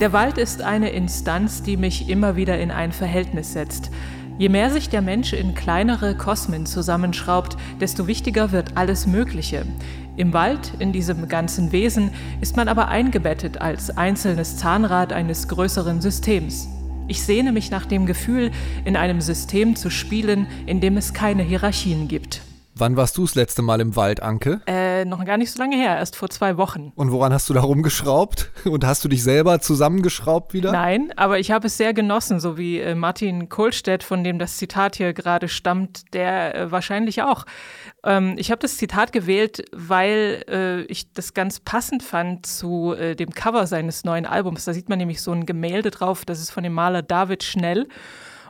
Der Wald ist eine Instanz, die mich immer wieder in ein Verhältnis setzt. Je mehr sich der Mensch in kleinere Kosmen zusammenschraubt, desto wichtiger wird alles Mögliche. Im Wald, in diesem ganzen Wesen, ist man aber eingebettet als einzelnes Zahnrad eines größeren Systems. Ich sehne mich nach dem Gefühl, in einem System zu spielen, in dem es keine Hierarchien gibt. Wann warst du das letzte Mal im Wald, Anke? Äh, noch gar nicht so lange her, erst vor zwei Wochen. Und woran hast du da rumgeschraubt? Und hast du dich selber zusammengeschraubt wieder? Nein, aber ich habe es sehr genossen, so wie äh, Martin Kohlstedt, von dem das Zitat hier gerade stammt, der äh, wahrscheinlich auch. Ähm, ich habe das Zitat gewählt, weil äh, ich das ganz passend fand zu äh, dem Cover seines neuen Albums. Da sieht man nämlich so ein Gemälde drauf, das ist von dem Maler David Schnell.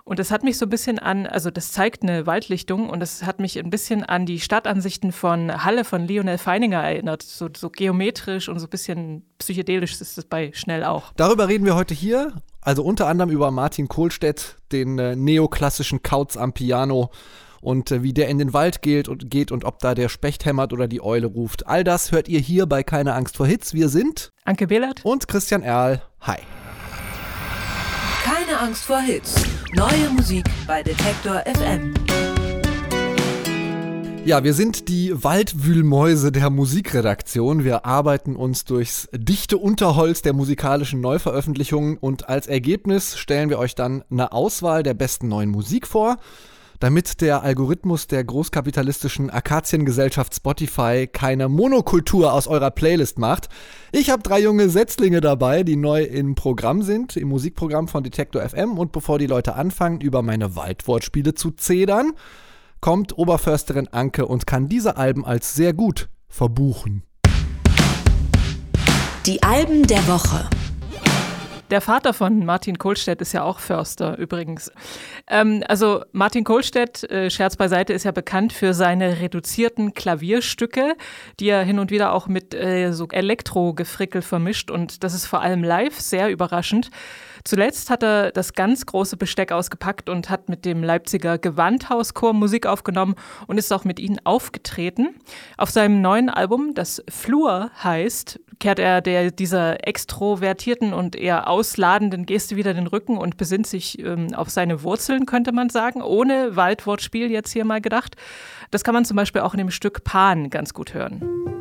Und das hat mich so ein bisschen an, also das zeigt eine Waldlichtung und das hat mich ein bisschen an die Stadtansichten von Halle von Lionel Feininger erinnert. So, so geometrisch und so ein bisschen psychedelisch ist das bei Schnell auch. Darüber reden wir heute hier. Also unter anderem über Martin Kohlstedt, den äh, neoklassischen Kauz am Piano und äh, wie der in den Wald geht und, geht und ob da der Specht hämmert oder die Eule ruft. All das hört ihr hier bei Keine Angst vor Hits. Wir sind Anke Behlert und Christian Erl. Hi. Angst vor Hits. Neue Musik bei Detektor FM. Ja, wir sind die Waldwühlmäuse der Musikredaktion. Wir arbeiten uns durchs dichte Unterholz der musikalischen Neuveröffentlichungen und als Ergebnis stellen wir euch dann eine Auswahl der besten neuen Musik vor damit der Algorithmus der großkapitalistischen Akaziengesellschaft Spotify keine Monokultur aus eurer Playlist macht. Ich habe drei junge Setzlinge dabei, die neu im Programm sind, im Musikprogramm von Detektor FM. Und bevor die Leute anfangen, über meine Waldwortspiele zu zedern, kommt Oberförsterin Anke und kann diese Alben als sehr gut verbuchen. Die Alben der Woche. Der Vater von Martin Kohlstedt ist ja auch Förster übrigens. Ähm, also Martin Kohlstedt, äh, Scherz beiseite, ist ja bekannt für seine reduzierten Klavierstücke, die er hin und wieder auch mit äh, so Elektro-Gefrickel vermischt und das ist vor allem live sehr überraschend. Zuletzt hat er das ganz große Besteck ausgepackt und hat mit dem Leipziger Gewandhauschor Musik aufgenommen und ist auch mit ihnen aufgetreten. Auf seinem neuen Album, das Flur heißt, kehrt er der, dieser extrovertierten und eher ausladenden Geste wieder den Rücken und besinnt sich ähm, auf seine Wurzeln, könnte man sagen, ohne Waldwortspiel jetzt hier mal gedacht. Das kann man zum Beispiel auch in dem Stück Pan ganz gut hören.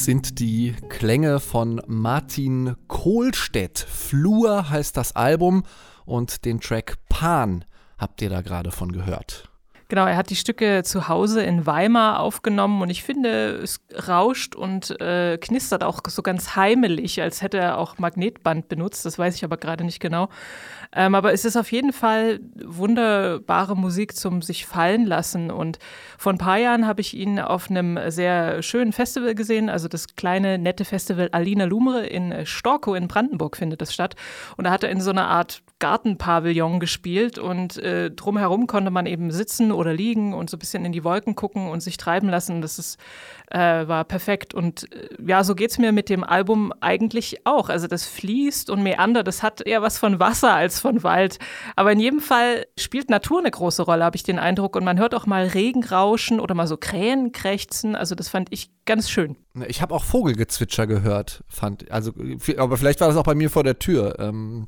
Das sind die Klänge von Martin Kohlstedt. Flur heißt das Album und den Track Pan habt ihr da gerade von gehört. Genau, er hat die Stücke zu Hause in Weimar aufgenommen und ich finde, es rauscht und äh, knistert auch so ganz heimelig, als hätte er auch Magnetband benutzt. Das weiß ich aber gerade nicht genau. Ähm, aber es ist auf jeden Fall wunderbare Musik zum sich fallen lassen. Und vor ein paar Jahren habe ich ihn auf einem sehr schönen Festival gesehen, also das kleine, nette Festival Alina Lumre in Storkow in Brandenburg findet das statt. Und da hat er in so einer Art Gartenpavillon gespielt und äh, drumherum konnte man eben sitzen oder liegen und so ein bisschen in die Wolken gucken und sich treiben lassen. Das ist, äh, war perfekt. Und äh, ja, so geht es mir mit dem Album eigentlich auch. Also das fließt und meandert. Das hat eher was von Wasser als von Wald. Aber in jedem Fall spielt Natur eine große Rolle, habe ich den Eindruck. Und man hört auch mal Regen rauschen oder mal so Krähen krächzen. Also das fand ich ganz schön. Ich habe auch Vogelgezwitscher gehört, fand. Also, aber vielleicht war das auch bei mir vor der Tür. Ähm,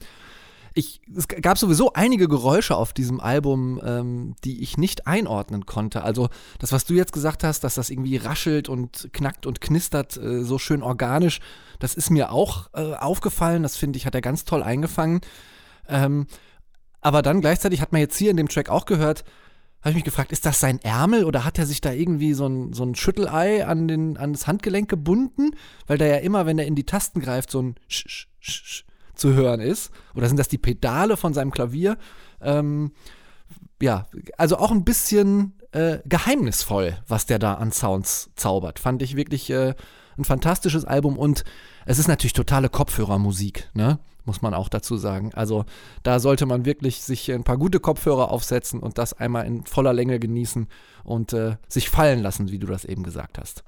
ich, es gab sowieso einige Geräusche auf diesem Album, ähm, die ich nicht einordnen konnte. Also das, was du jetzt gesagt hast, dass das irgendwie raschelt und knackt und knistert, äh, so schön organisch, das ist mir auch äh, aufgefallen. Das finde ich, hat er ganz toll eingefangen. Ähm, aber dann gleichzeitig hat man jetzt hier in dem Track auch gehört, habe ich mich gefragt, ist das sein Ärmel oder hat er sich da irgendwie so ein, so ein Schüttelei an, den, an das Handgelenk gebunden? Weil da ja immer, wenn er in die Tasten greift, so ein Sch, Sch, Sch, zu hören ist. Oder sind das die Pedale von seinem Klavier? Ähm, ja, also auch ein bisschen äh, geheimnisvoll, was der da an Sounds zaubert. Fand ich wirklich äh, ein fantastisches Album und es ist natürlich totale Kopfhörermusik, ne? Muss man auch dazu sagen. Also da sollte man wirklich sich ein paar gute Kopfhörer aufsetzen und das einmal in voller Länge genießen und äh, sich fallen lassen, wie du das eben gesagt hast.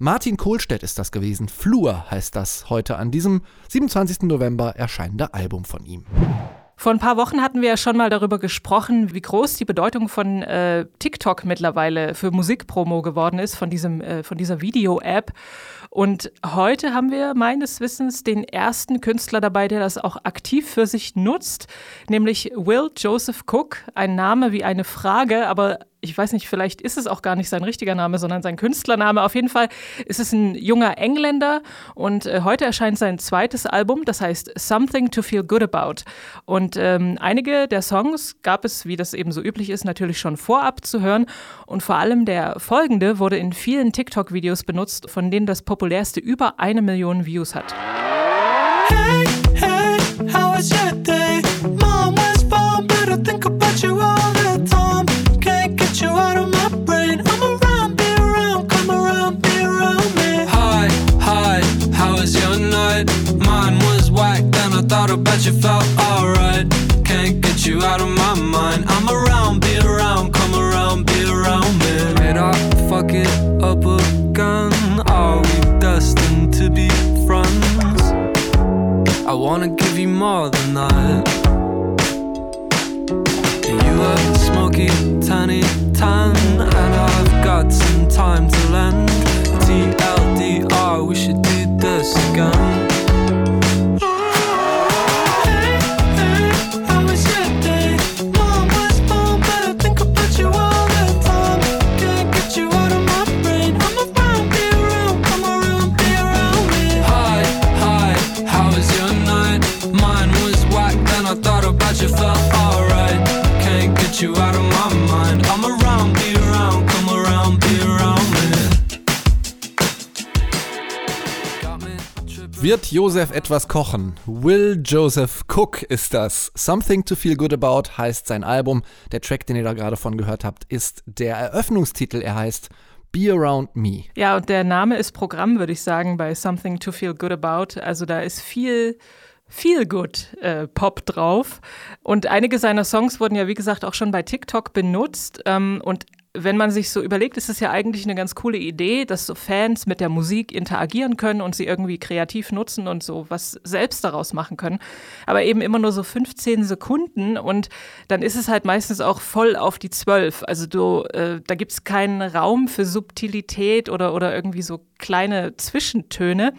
Martin Kohlstedt ist das gewesen. Flur heißt das heute an diesem 27. November erscheinende Album von ihm. Vor ein paar Wochen hatten wir ja schon mal darüber gesprochen, wie groß die Bedeutung von äh, TikTok mittlerweile für Musikpromo geworden ist, von, diesem, äh, von dieser Video-App. Und heute haben wir meines Wissens den ersten Künstler dabei, der das auch aktiv für sich nutzt, nämlich Will Joseph Cook. Ein Name wie eine Frage, aber ich weiß nicht, vielleicht ist es auch gar nicht sein richtiger Name, sondern sein Künstlername. Auf jeden Fall ist es ein junger Engländer und äh, heute erscheint sein zweites Album, das heißt Something to Feel Good About. Und ähm, einige der Songs gab es, wie das eben so üblich ist, natürlich schon vorab zu hören. Und vor allem der folgende wurde in vielen TikTok-Videos benutzt, von denen das populärste über eine Million Views hat. Hey, hey, how was your day? Mom was born, but I think about you all. thought about you felt alright. Can't get you out of my mind. I'm around, be around, come around, be around me. Did I fuck it wanna give you more than that. You a smoky, tiny tan, and I've got some time to lend. TLDR, we should do this again. Wird Josef etwas kochen? Will Joseph Cook ist das. Something to Feel Good About heißt sein Album. Der Track, den ihr da gerade von gehört habt, ist der Eröffnungstitel. Er heißt Be Around Me. Ja, und der Name ist Programm, würde ich sagen, bei Something to Feel Good About. Also da ist viel viel good äh, Pop drauf. Und einige seiner Songs wurden ja, wie gesagt, auch schon bei TikTok benutzt. Ähm, und wenn man sich so überlegt, ist es ja eigentlich eine ganz coole Idee, dass so Fans mit der Musik interagieren können und sie irgendwie kreativ nutzen und so was selbst daraus machen können. Aber eben immer nur so 15 Sekunden und dann ist es halt meistens auch voll auf die 12. Also du, äh, da gibt es keinen Raum für Subtilität oder, oder irgendwie so kleine Zwischentöne.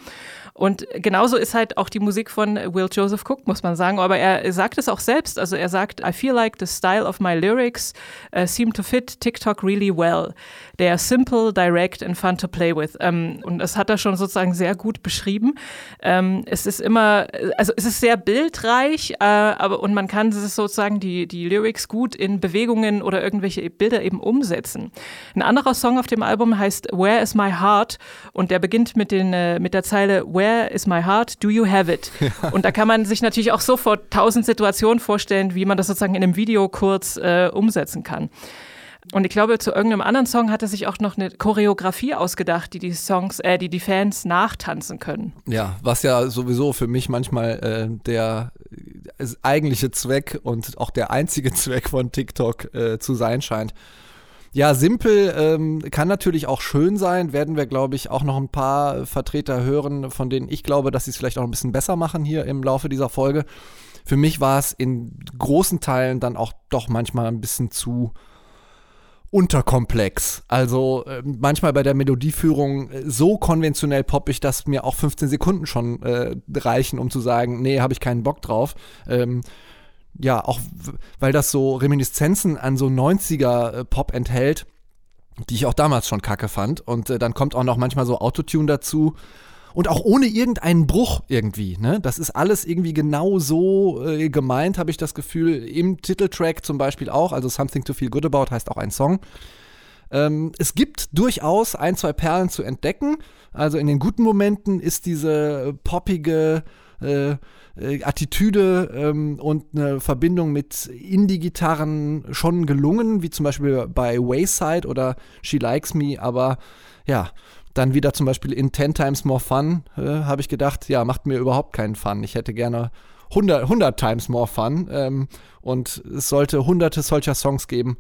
Und genauso ist halt auch die Musik von Will Joseph Cook, muss man sagen. Aber er sagt es auch selbst. Also er sagt, I feel like the style of my lyrics uh, seem to fit TikTok really well. They are simple, direct and fun to play with. Ähm, und das hat er schon sozusagen sehr gut beschrieben. Ähm, es ist immer, also es ist sehr bildreich, äh, aber und man kann sozusagen die, die Lyrics gut in Bewegungen oder irgendwelche Bilder eben umsetzen. Ein anderer Song auf dem Album heißt Where is my heart? Und der beginnt mit, den, äh, mit der Zeile Where is my heart? Do you have it? Ja. Und da kann man sich natürlich auch sofort tausend Situationen vorstellen, wie man das sozusagen in einem Video kurz äh, umsetzen kann. Und ich glaube, zu irgendeinem anderen Song hat er sich auch noch eine Choreografie ausgedacht, die die Songs, äh, die die Fans nachtanzen können. Ja, was ja sowieso für mich manchmal äh, der eigentliche Zweck und auch der einzige Zweck von TikTok äh, zu sein scheint. Ja, simpel ähm, kann natürlich auch schön sein. Werden wir, glaube ich, auch noch ein paar Vertreter hören, von denen ich glaube, dass sie es vielleicht auch ein bisschen besser machen hier im Laufe dieser Folge. Für mich war es in großen Teilen dann auch doch manchmal ein bisschen zu unterkomplex. Also äh, manchmal bei der Melodieführung äh, so konventionell poppig, dass mir auch 15 Sekunden schon äh, reichen, um zu sagen, nee, habe ich keinen Bock drauf. Ähm, ja, auch weil das so Reminiszenzen an so 90er äh, Pop enthält, die ich auch damals schon kacke fand. Und äh, dann kommt auch noch manchmal so Autotune dazu. Und auch ohne irgendeinen Bruch irgendwie. Ne? Das ist alles irgendwie genau so äh, gemeint, habe ich das Gefühl. Im Titeltrack zum Beispiel auch. Also Something to Feel Good About heißt auch ein Song. Ähm, es gibt durchaus ein, zwei Perlen zu entdecken. Also in den guten Momenten ist diese poppige äh, äh, Attitüde ähm, und eine Verbindung mit Indie-Gitarren schon gelungen, wie zum Beispiel bei Wayside oder She Likes Me, aber ja, dann wieder zum Beispiel in 10 Times More Fun äh, habe ich gedacht, ja, macht mir überhaupt keinen Fun. Ich hätte gerne 100, 100 Times More Fun ähm, und es sollte hunderte solcher Songs geben.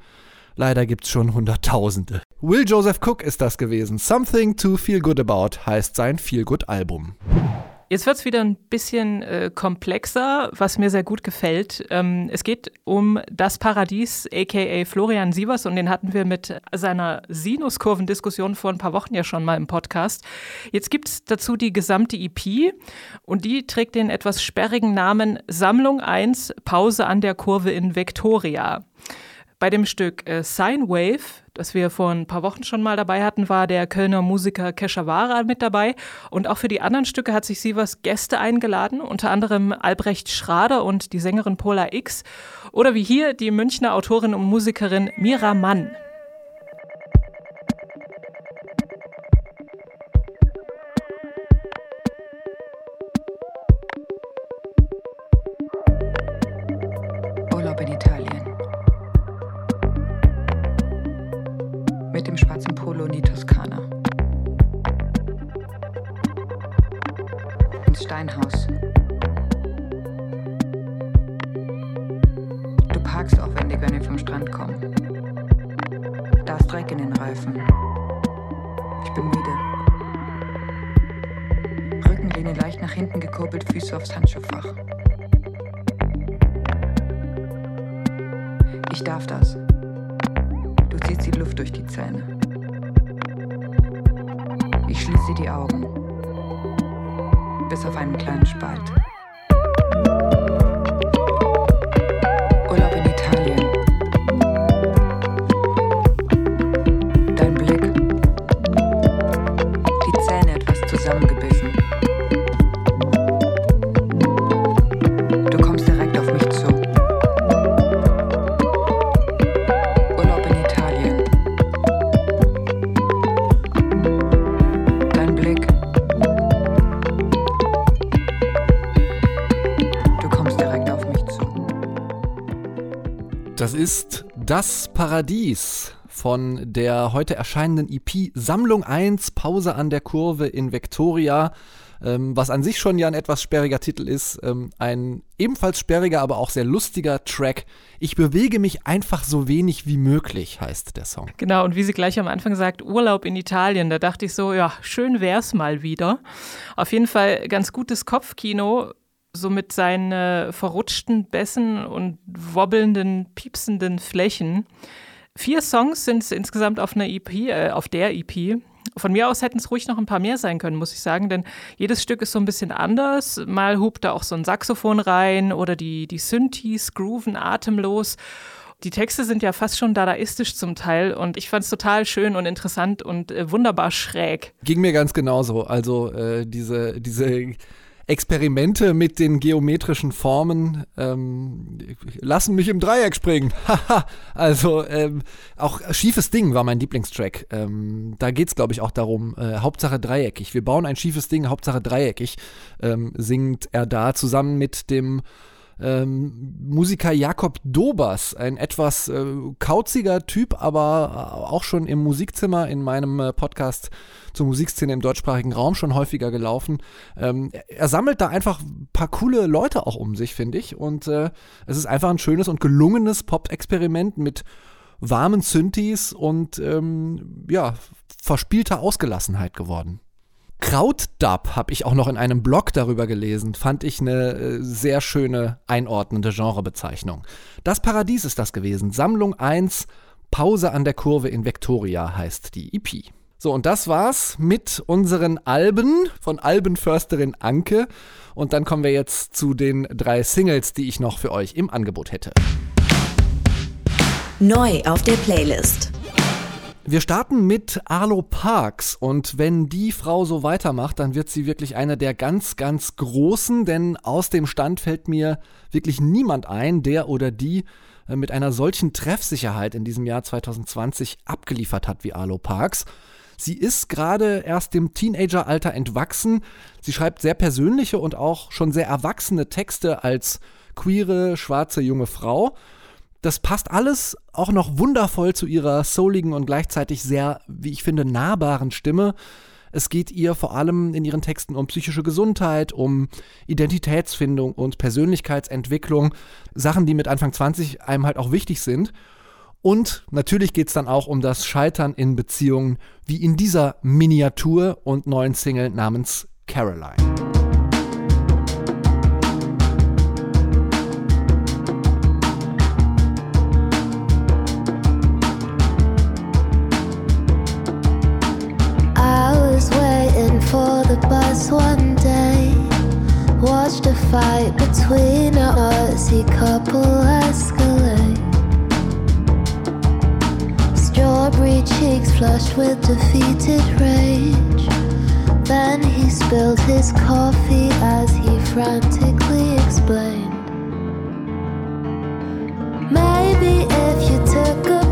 Leider gibt es schon Hunderttausende. Will Joseph Cook ist das gewesen. Something to Feel Good About heißt sein Feel Good Album. Jetzt wird es wieder ein bisschen äh, komplexer, was mir sehr gut gefällt. Ähm, es geht um das Paradies, aka Florian Sievers, und den hatten wir mit seiner Sinuskurvendiskussion vor ein paar Wochen ja schon mal im Podcast. Jetzt gibt es dazu die gesamte EP und die trägt den etwas sperrigen Namen Sammlung 1, Pause an der Kurve in Victoria. Bei dem Stück äh, Sine Wave, das wir vor ein paar Wochen schon mal dabei hatten, war der Kölner Musiker Keshavara mit dabei. Und auch für die anderen Stücke hat sich Sievers Gäste eingeladen, unter anderem Albrecht Schrader und die Sängerin Pola X. Oder wie hier die Münchner Autorin und Musikerin Mira Mann. Auf einen kleinen Spalt. Das ist Das Paradies von der heute erscheinenden EP Sammlung 1 Pause an der Kurve in Victoria, ähm, was an sich schon ja ein etwas sperriger Titel ist. Ähm, ein ebenfalls sperriger, aber auch sehr lustiger Track. Ich bewege mich einfach so wenig wie möglich, heißt der Song. Genau, und wie sie gleich am Anfang sagt, Urlaub in Italien, da dachte ich so, ja, schön wär's mal wieder. Auf jeden Fall ganz gutes Kopfkino, so mit seinen äh, verrutschten Bässen und wobbelnden, piepsenden Flächen. Vier Songs sind es insgesamt auf einer EP, äh, auf der EP. Von mir aus hätten es ruhig noch ein paar mehr sein können, muss ich sagen, denn jedes Stück ist so ein bisschen anders. Mal hupt da auch so ein Saxophon rein oder die, die Synthes grooven atemlos. Die Texte sind ja fast schon dadaistisch zum Teil und ich fand es total schön und interessant und äh, wunderbar schräg. Ging mir ganz genauso. Also äh, diese, diese Experimente mit den geometrischen Formen ähm, lassen mich im Dreieck springen. Also ähm, auch schiefes Ding war mein Lieblingstrack. Ähm, da geht's glaube ich auch darum. Äh, Hauptsache dreieckig. Wir bauen ein schiefes Ding. Hauptsache dreieckig. Ähm, singt er da zusammen mit dem ähm, Musiker Jakob Dobers, ein etwas äh, kauziger Typ, aber auch schon im Musikzimmer in meinem äh, Podcast zur Musikszene im deutschsprachigen Raum schon häufiger gelaufen. Ähm, er sammelt da einfach ein paar coole Leute auch um sich, finde ich. Und äh, es ist einfach ein schönes und gelungenes Pop-Experiment mit warmen Synthes und ähm, ja, verspielter Ausgelassenheit geworden. Krautdub habe ich auch noch in einem Blog darüber gelesen, fand ich eine äh, sehr schöne einordnende Genrebezeichnung. Das Paradies ist das gewesen. Sammlung 1, Pause an der Kurve in Victoria heißt die EP. So, und das war's mit unseren Alben von Albenförsterin Anke. Und dann kommen wir jetzt zu den drei Singles, die ich noch für euch im Angebot hätte. Neu auf der Playlist. Wir starten mit Arlo Parks und wenn die Frau so weitermacht, dann wird sie wirklich eine der ganz, ganz großen, denn aus dem Stand fällt mir wirklich niemand ein, der oder die äh, mit einer solchen Treffsicherheit in diesem Jahr 2020 abgeliefert hat wie Arlo Parks. Sie ist gerade erst dem Teenageralter entwachsen. Sie schreibt sehr persönliche und auch schon sehr erwachsene Texte als queere, schwarze junge Frau das passt alles auch noch wundervoll zu ihrer souligen und gleichzeitig sehr, wie ich finde, nahbaren Stimme. Es geht ihr vor allem in ihren Texten um psychische Gesundheit, um Identitätsfindung und Persönlichkeitsentwicklung. Sachen, die mit Anfang 20 einem halt auch wichtig sind. Und natürlich geht es dann auch um das Scheitern in Beziehungen, wie in dieser Miniatur und neuen Single namens Caroline. Aussie couple escalate. Strawberry cheeks flushed with defeated rage. Then he spilled his coffee as he frantically explained. Maybe if you took a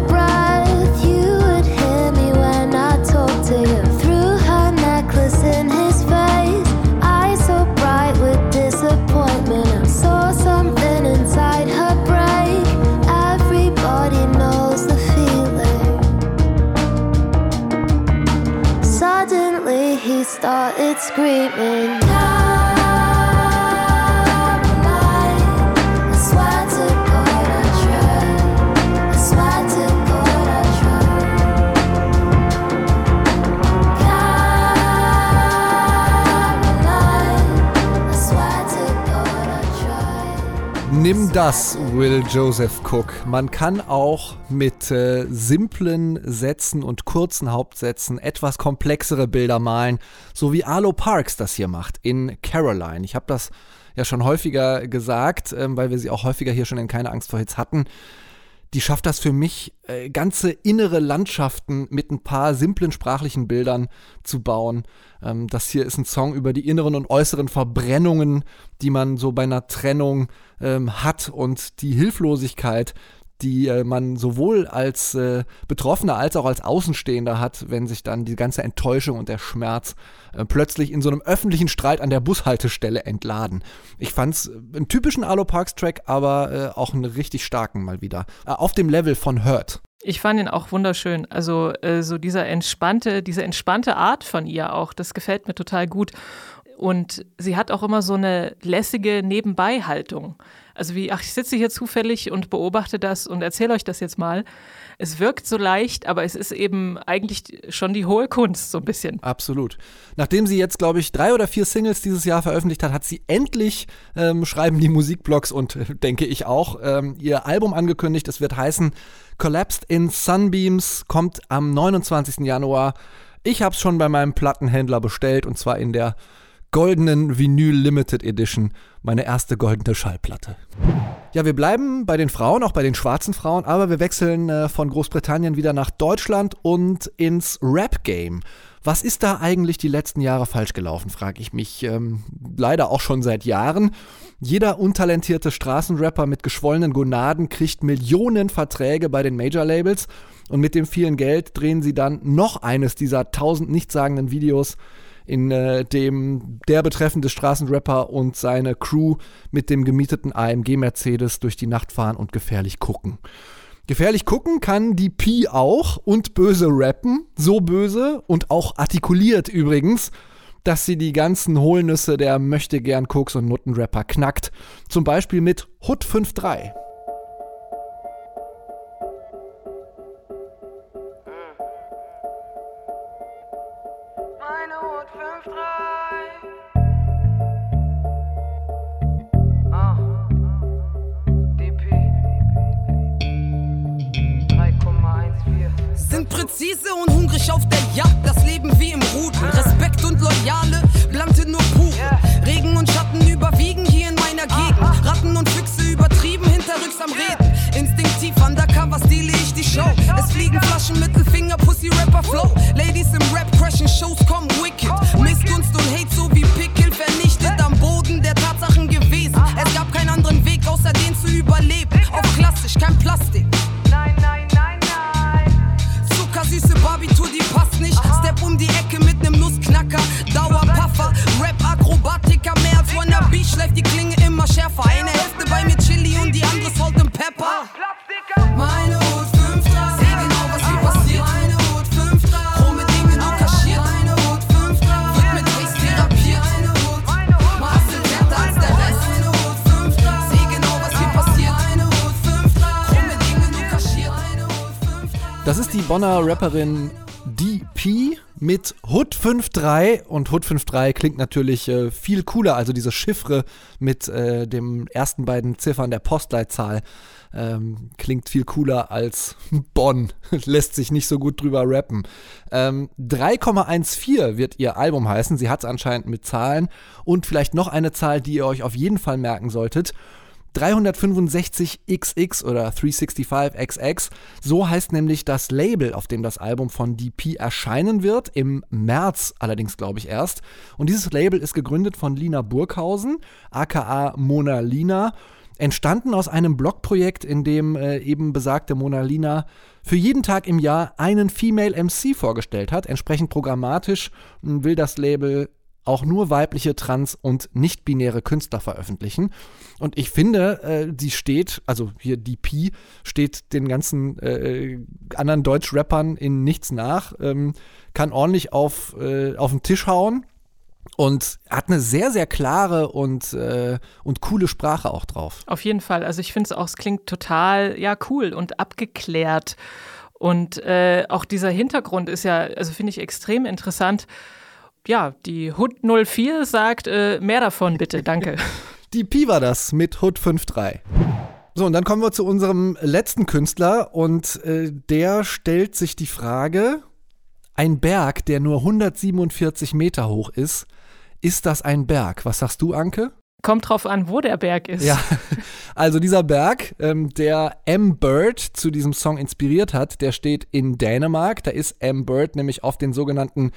screaming. Das, Will Joseph Cook. Man kann auch mit äh, simplen Sätzen und kurzen Hauptsätzen etwas komplexere Bilder malen, so wie Arlo Parks das hier macht in Caroline. Ich habe das ja schon häufiger gesagt, ähm, weil wir sie auch häufiger hier schon in Keine Angst vor Hits hatten die schafft das für mich, äh, ganze innere Landschaften mit ein paar simplen sprachlichen Bildern zu bauen. Ähm, das hier ist ein Song über die inneren und äußeren Verbrennungen, die man so bei einer Trennung ähm, hat und die Hilflosigkeit, die äh, man sowohl als äh, Betroffener als auch als Außenstehender hat, wenn sich dann die ganze Enttäuschung und der Schmerz äh, plötzlich in so einem öffentlichen Streit an der Bushaltestelle entladen. Ich fand's äh, einen typischen Alo Parks Track, aber äh, auch einen richtig starken mal wieder. Äh, auf dem Level von Hurt. Ich fand ihn auch wunderschön. Also so dieser entspannte, diese entspannte Art von ihr auch, das gefällt mir total gut. Und sie hat auch immer so eine lässige Nebenbeihaltung. Also wie, ach, ich sitze hier zufällig und beobachte das und erzähle euch das jetzt mal. Es wirkt so leicht, aber es ist eben eigentlich schon die hohe Kunst, so ein bisschen. Absolut. Nachdem sie jetzt, glaube ich, drei oder vier Singles dieses Jahr veröffentlicht hat, hat sie endlich, ähm, schreiben die Musikblogs und äh, denke ich auch, ähm, ihr Album angekündigt. Es wird heißen Collapsed in Sunbeams, kommt am 29. Januar. Ich habe es schon bei meinem Plattenhändler bestellt und zwar in der goldenen Vinyl Limited Edition, meine erste goldene Schallplatte. Ja, wir bleiben bei den Frauen, auch bei den schwarzen Frauen, aber wir wechseln äh, von Großbritannien wieder nach Deutschland und ins Rap-Game. Was ist da eigentlich die letzten Jahre falsch gelaufen, frage ich mich ähm, leider auch schon seit Jahren. Jeder untalentierte Straßenrapper mit geschwollenen Gonaden kriegt Millionen Verträge bei den Major-Labels und mit dem vielen Geld drehen sie dann noch eines dieser tausend nichtssagenden Videos in äh, dem der betreffende Straßenrapper und seine Crew mit dem gemieteten AMG Mercedes durch die Nacht fahren und gefährlich gucken. Gefährlich gucken kann die Pi auch und böse rappen, so böse und auch artikuliert übrigens, dass sie die ganzen Hohlnüsse der möchte gern Koks und Nuttenrapper knackt. Zum Beispiel mit Hut 53. präzise und hungrig auf der Jagd, das Leben wie im Rudel. Respekt und Loyale, Blante nur pure. Regen und Schatten überwiegen hier in meiner Gegend. Ratten und Füchse übertrieben hinterrücks am Reden. Instinktiv undercover stehle ich die Show. Es fliegen Flaschen, Mittelfinger, Pussy Rapper Flow. Ladies im Rap crashen, Shows kommen wicked. Missgunst und Hate so wie Pickel vernichtet am Boden der Tatsachen gewesen. Es gab keinen anderen Weg außer den zu überleben. Auf klassisch, kein Plastik. Schärfer. Eine Hälfte bei mir Chili und die andere Salt and Pepper. Meine Hut 5 Seh genau, was hier passiert. Meine Hut 5 Chrome nur kaschiert. Meine Hut 5 Wird mit Haze therapiert. Meine Hut Marcel härter als der Rest. Meine Hut 5 Seh genau, was hier passiert. Meine Hut 5 Chrome nur kaschiert. Meine Hut 5 Das ist die Bonner Rapperin DP mit Hood 5.3 und Hood 5.3 klingt natürlich äh, viel cooler, also diese Chiffre mit äh, den ersten beiden Ziffern der Postleitzahl ähm, klingt viel cooler als Bonn, lässt sich nicht so gut drüber rappen. Ähm, 3,14 wird ihr Album heißen, sie hat es anscheinend mit Zahlen. Und vielleicht noch eine Zahl, die ihr euch auf jeden Fall merken solltet. 365XX oder 365XX. So heißt nämlich das Label, auf dem das Album von DP erscheinen wird, im März allerdings, glaube ich, erst. Und dieses Label ist gegründet von Lina Burghausen, aka Mona Lina. Entstanden aus einem Blogprojekt, in dem äh, eben besagte Mona Lina für jeden Tag im Jahr einen Female MC vorgestellt hat. Entsprechend programmatisch hm, will das Label auch nur weibliche, trans- und nicht-binäre Künstler veröffentlichen. Und ich finde, äh, sie steht, also hier DP, steht den ganzen äh, anderen Deutsch-Rappern in nichts nach, ähm, kann ordentlich auf, äh, auf den Tisch hauen und hat eine sehr, sehr klare und, äh, und coole Sprache auch drauf. Auf jeden Fall. Also ich finde es auch, es klingt total, ja, cool und abgeklärt. Und äh, auch dieser Hintergrund ist ja, also finde ich extrem interessant ja, die Hood 04 sagt, äh, mehr davon bitte, danke. Die Pi war das mit Hood 53. So, und dann kommen wir zu unserem letzten Künstler und äh, der stellt sich die Frage, ein Berg, der nur 147 Meter hoch ist, ist das ein Berg? Was sagst du, Anke? Kommt drauf an, wo der Berg ist. Ja, also dieser Berg, ähm, der M. Bird zu diesem Song inspiriert hat, der steht in Dänemark. Da ist M. Bird nämlich auf den sogenannten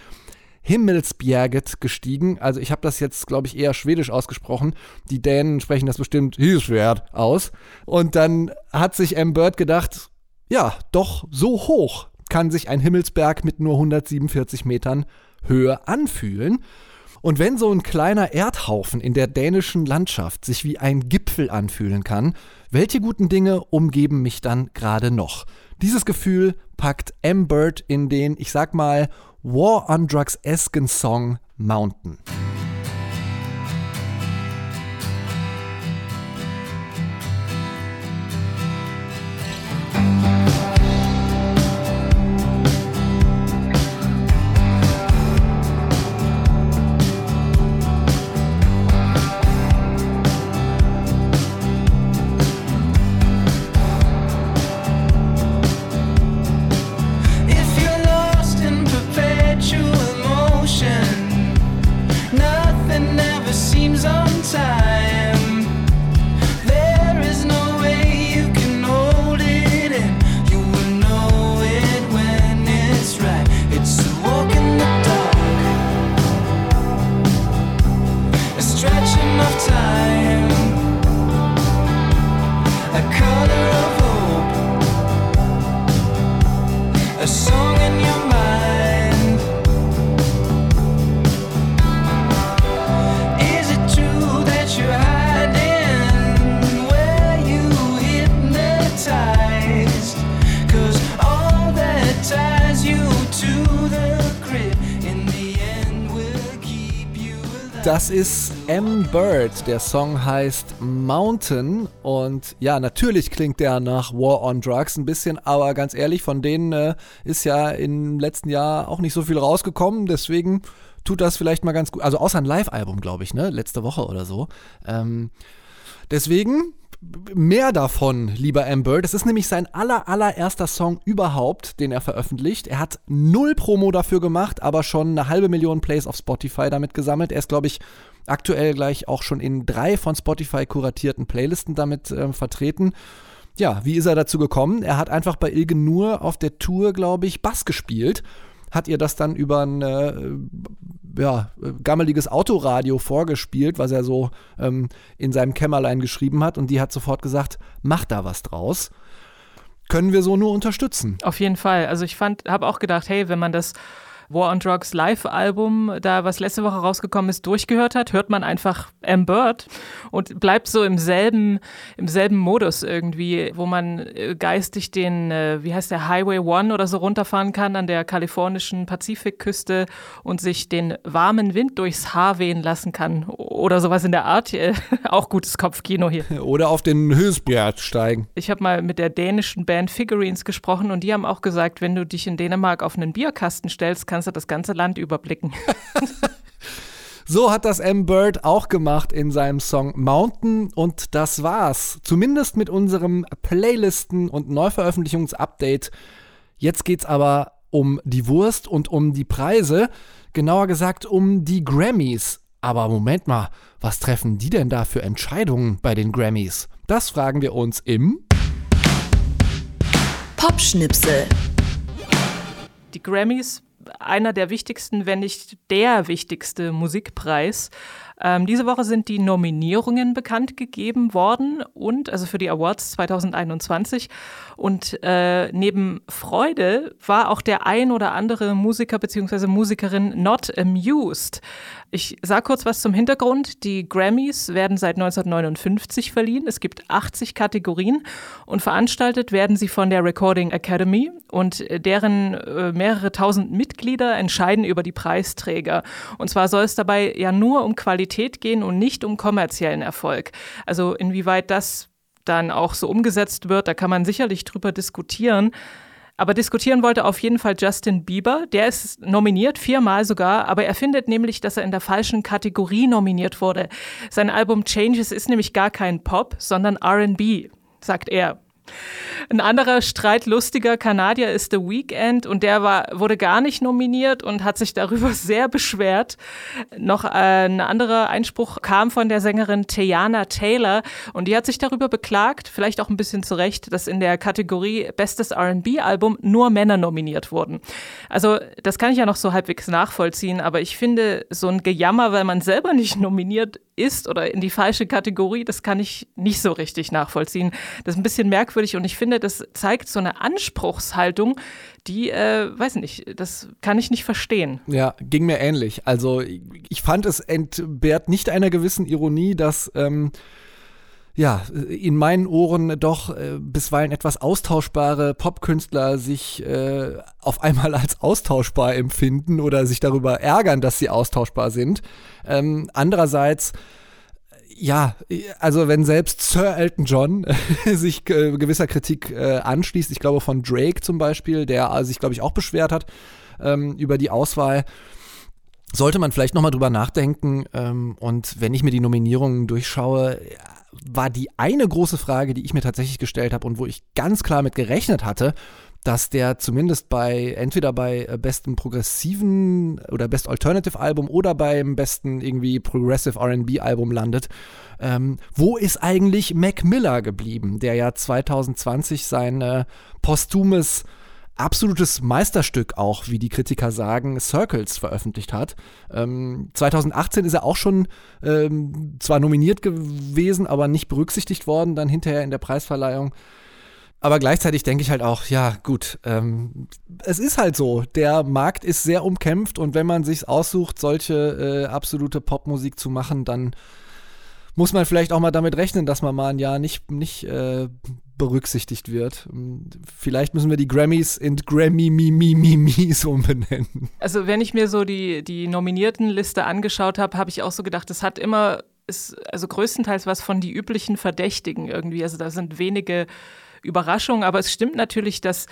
Himmelsbjerget gestiegen. Also ich habe das jetzt, glaube ich, eher schwedisch ausgesprochen. Die Dänen sprechen das bestimmt Hilswert aus. Und dann hat sich M. Bird gedacht, ja, doch so hoch kann sich ein Himmelsberg mit nur 147 Metern Höhe anfühlen. Und wenn so ein kleiner Erdhaufen in der dänischen Landschaft sich wie ein Gipfel anfühlen kann, welche guten Dinge umgeben mich dann gerade noch? Dieses Gefühl packt M. Bird in den, ich sag mal, War on Drugs-esken Song Mountain. Das ist M. Bird. Der Song heißt Mountain. Und ja, natürlich klingt der nach War on Drugs ein bisschen, aber ganz ehrlich, von denen äh, ist ja im letzten Jahr auch nicht so viel rausgekommen. Deswegen tut das vielleicht mal ganz gut. Also außer ein Live-Album, glaube ich, ne? Letzte Woche oder so. Ähm, deswegen mehr davon, lieber Amber. Das ist nämlich sein aller, allererster Song überhaupt, den er veröffentlicht. Er hat null Promo dafür gemacht, aber schon eine halbe Million Plays auf Spotify damit gesammelt. Er ist, glaube ich, aktuell gleich auch schon in drei von Spotify kuratierten Playlisten damit äh, vertreten. Ja, wie ist er dazu gekommen? Er hat einfach bei Ilge Nur auf der Tour, glaube ich, Bass gespielt hat ihr das dann über ein äh, ja, gammeliges Autoradio vorgespielt, was er so ähm, in seinem Kämmerlein geschrieben hat. Und die hat sofort gesagt, mach da was draus. Können wir so nur unterstützen. Auf jeden Fall. Also ich fand, habe auch gedacht, hey, wenn man das war on Drugs Live-Album, da was letzte Woche rausgekommen ist, durchgehört hat, hört man einfach Am Bird und bleibt so im selben, im selben Modus irgendwie, wo man äh, geistig den, äh, wie heißt der, Highway One oder so runterfahren kann an der kalifornischen Pazifikküste und sich den warmen Wind durchs Haar wehen lassen kann oder sowas in der Art. Auch gutes Kopfkino hier. Oder auf den Höchstberg steigen. Ich habe mal mit der dänischen Band Figurines gesprochen und die haben auch gesagt, wenn du dich in Dänemark auf einen Bierkasten stellst, kannst kannst du das ganze Land überblicken. So hat das M-Bird auch gemacht in seinem Song Mountain und das war's. Zumindest mit unserem Playlisten- und Neuveröffentlichungsupdate. Jetzt geht's aber um die Wurst und um die Preise. Genauer gesagt um die Grammys. Aber Moment mal, was treffen die denn da für Entscheidungen bei den Grammys? Das fragen wir uns im Popschnipsel. Die Grammys einer der wichtigsten, wenn nicht der wichtigste Musikpreis. Ähm, diese Woche sind die Nominierungen bekannt gegeben worden und also für die Awards 2021. Und äh, neben Freude war auch der ein oder andere Musiker bzw. Musikerin not amused. Ich sage kurz was zum Hintergrund. Die Grammys werden seit 1959 verliehen. Es gibt 80 Kategorien und veranstaltet werden sie von der Recording Academy und deren äh, mehrere tausend Mitglieder entscheiden über die Preisträger. Und zwar soll es dabei ja nur um Qualität gehen und nicht um kommerziellen Erfolg. Also inwieweit das dann auch so umgesetzt wird, da kann man sicherlich drüber diskutieren. Aber diskutieren wollte auf jeden Fall Justin Bieber. Der ist nominiert, viermal sogar, aber er findet nämlich, dass er in der falschen Kategorie nominiert wurde. Sein Album Changes ist nämlich gar kein Pop, sondern RB, sagt er. Ein anderer streitlustiger Kanadier ist The Weeknd und der war, wurde gar nicht nominiert und hat sich darüber sehr beschwert. Noch ein anderer Einspruch kam von der Sängerin Teyana Taylor und die hat sich darüber beklagt, vielleicht auch ein bisschen zu Recht, dass in der Kategorie Bestes RB-Album nur Männer nominiert wurden. Also das kann ich ja noch so halbwegs nachvollziehen, aber ich finde so ein Gejammer, weil man selber nicht nominiert ist oder in die falsche Kategorie, das kann ich nicht so richtig nachvollziehen. Das ist ein bisschen merkwürdig und ich finde, das zeigt so eine Anspruchshaltung, die, äh, weiß nicht, das kann ich nicht verstehen. Ja, ging mir ähnlich. Also ich fand es entbehrt nicht einer gewissen Ironie, dass ähm, ja, in meinen Ohren doch äh, bisweilen etwas austauschbare Popkünstler sich äh, auf einmal als austauschbar empfinden oder sich darüber ärgern, dass sie austauschbar sind. Ähm, andererseits ja, also wenn selbst Sir Elton John sich äh, gewisser Kritik äh, anschließt, ich glaube von Drake zum Beispiel, der sich, glaube ich, auch beschwert hat ähm, über die Auswahl, sollte man vielleicht nochmal drüber nachdenken. Ähm, und wenn ich mir die Nominierungen durchschaue, war die eine große Frage, die ich mir tatsächlich gestellt habe und wo ich ganz klar mit gerechnet hatte, dass der zumindest bei entweder bei äh, besten progressiven oder Best Alternative Album oder beim besten irgendwie Progressive RB Album landet. Ähm, wo ist eigentlich Mac Miller geblieben, der ja 2020 sein äh, posthumes absolutes Meisterstück auch, wie die Kritiker sagen, Circles veröffentlicht hat. Ähm, 2018 ist er auch schon ähm, zwar nominiert gewesen, aber nicht berücksichtigt worden, dann hinterher in der Preisverleihung. Aber gleichzeitig denke ich halt auch, ja, gut, ähm, es ist halt so. Der Markt ist sehr umkämpft und wenn man sich aussucht, solche äh, absolute Popmusik zu machen, dann muss man vielleicht auch mal damit rechnen, dass man mal ein Jahr nicht, nicht äh, berücksichtigt wird. Vielleicht müssen wir die Grammys in Grammy Mi Mi Mi Mies umbenennen. Also wenn ich mir so die, die Nominiertenliste angeschaut habe, habe ich auch so gedacht, es hat immer, ist also größtenteils was von die üblichen Verdächtigen irgendwie. Also da sind wenige Überraschungen, aber es stimmt natürlich, dass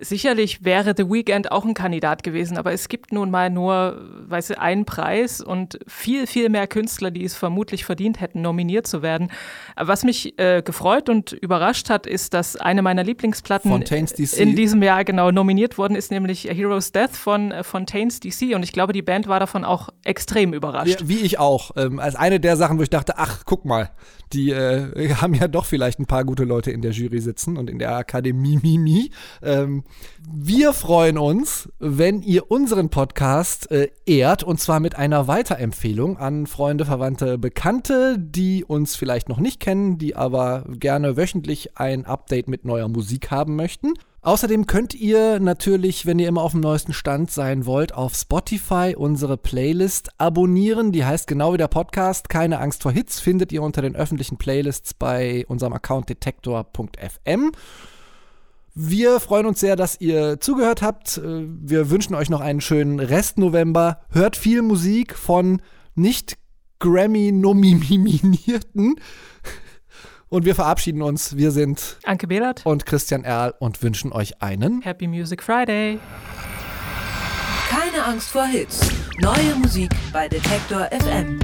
Sicherlich wäre The Weeknd auch ein Kandidat gewesen, aber es gibt nun mal nur, weißt du, einen Preis und viel, viel mehr Künstler, die es vermutlich verdient hätten, nominiert zu werden. Was mich äh, gefreut und überrascht hat, ist, dass eine meiner Lieblingsplatten in diesem Jahr genau nominiert worden ist, nämlich Heroes Death von äh, Fontaines DC. Und ich glaube, die Band war davon auch extrem überrascht. Wie, wie ich auch. Ähm, als eine der Sachen, wo ich dachte, ach, guck mal, die äh, haben ja doch vielleicht ein paar gute Leute in der Jury sitzen und in der Akademie Mimi. Ähm, wir freuen uns, wenn ihr unseren Podcast äh, ehrt und zwar mit einer Weiterempfehlung an Freunde, Verwandte, Bekannte, die uns vielleicht noch nicht kennen, die aber gerne wöchentlich ein Update mit neuer Musik haben möchten. Außerdem könnt ihr natürlich, wenn ihr immer auf dem neuesten Stand sein wollt, auf Spotify unsere Playlist abonnieren. Die heißt genau wie der Podcast Keine Angst vor Hits, findet ihr unter den öffentlichen Playlists bei unserem Account detektor.fm. Wir freuen uns sehr, dass ihr zugehört habt. Wir wünschen euch noch einen schönen Rest November. Hört viel Musik von nicht Grammy-nominierten und wir verabschieden uns. Wir sind Anke Behlert und Christian Erl und wünschen euch einen Happy Music Friday. Keine Angst vor Hits. Neue Musik bei Detektor FM.